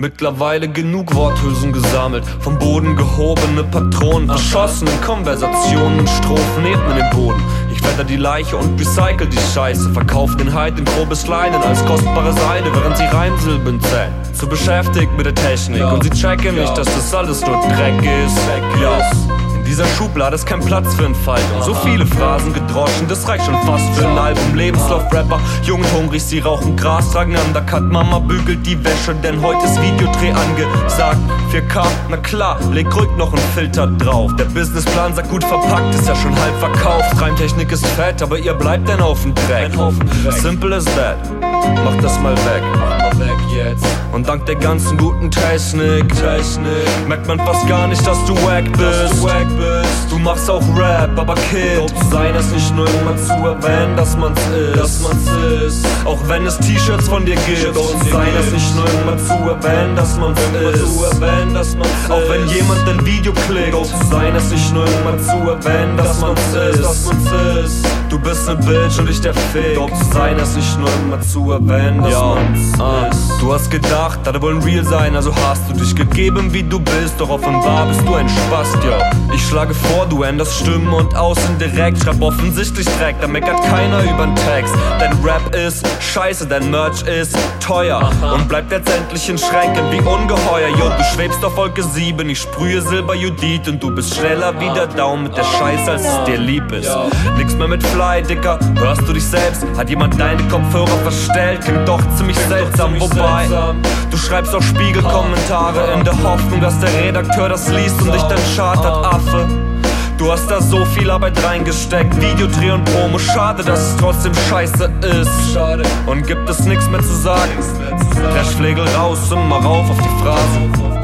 Mittlerweile genug Worthülsen gesammelt, vom Boden gehobene Patronen, verschossen in Konversationen Strophen ebnen den Boden. Ich wetter die Leiche und recycle die Scheiße, verkauf den Heid in grobes Leinen als kostbare Seide, während sie Reimsilben zählen. Zu beschäftigt mit der Technik und sie checken nicht, dass das alles nur Dreck ist. Ja. In dieser Schublade ist kein Platz für Entfaltung. So viele Phrasen gedroschen, das reicht schon fast für ein Album. Lebenslauf-Rapper, jung und hungrig, sie rauchen Gras, tragen Undercut. Mama bügelt die Wäsche, denn heute ist Videodreh angesagt. 4K, na klar, leg ruhig noch einen Filter drauf. Der Businessplan sagt gut verpackt, ist ja schon halb verkauft. Reimtechnik ist fett, aber ihr bleibt ein Haufen Dreck. Simple as that, mach das mal weg. Weg jetzt. Und dank der ganzen guten Technik, Technik merkt man fast gar nicht, dass du wack bist. Du machst auch Rap, aber Kid, sein es nicht nur immer zu erwähnen, dass man's ist. Dass man's ist. Auch wenn es T-Shirts von dir gibt, sei es nicht nur immer zu erwähnen, dass man's ist. Auch wenn jemand ein Video klickt, sei es nicht nur immer zu erwähnen, dass man's ist. Du bist ne Bitch und ich der Fick. Sei es nicht nur immer zu erwähnen, dass man's ist. Du hast gedacht, alle wollen real sein, also hast du dich gegeben, wie du bist. Doch offenbar bist du ein Spast, ja. Ich schlage vor, du änderst Stimmen und außen direkt. Schreib offensichtlich Dreck, da meckert keiner übern Text. Dein Rap ist scheiße, dein Merch ist teuer. Und bleibt letztendlich in Schränken wie ungeheuer. Jo, du schwebst auf Wolke 7, ich sprühe Silberjudit. Und du bist schneller wie der Daumen mit der Scheiße, als es dir lieb ist. Nix mehr mit Fly, Dicker, hörst du dich selbst? Hat jemand deine Kopfhörer verstellt? Klingt doch ziemlich seltsam, wobei. Du schreibst auch Spiegelkommentare in der Hoffnung, dass der Redakteur das liest und dich dann chartert, Affe. Du hast da so viel Arbeit reingesteckt, Videodreh und Promo, schade, dass es trotzdem scheiße ist. Und gibt es nichts mehr zu sagen? Dreschflegel raus und mal rauf auf die Phrase.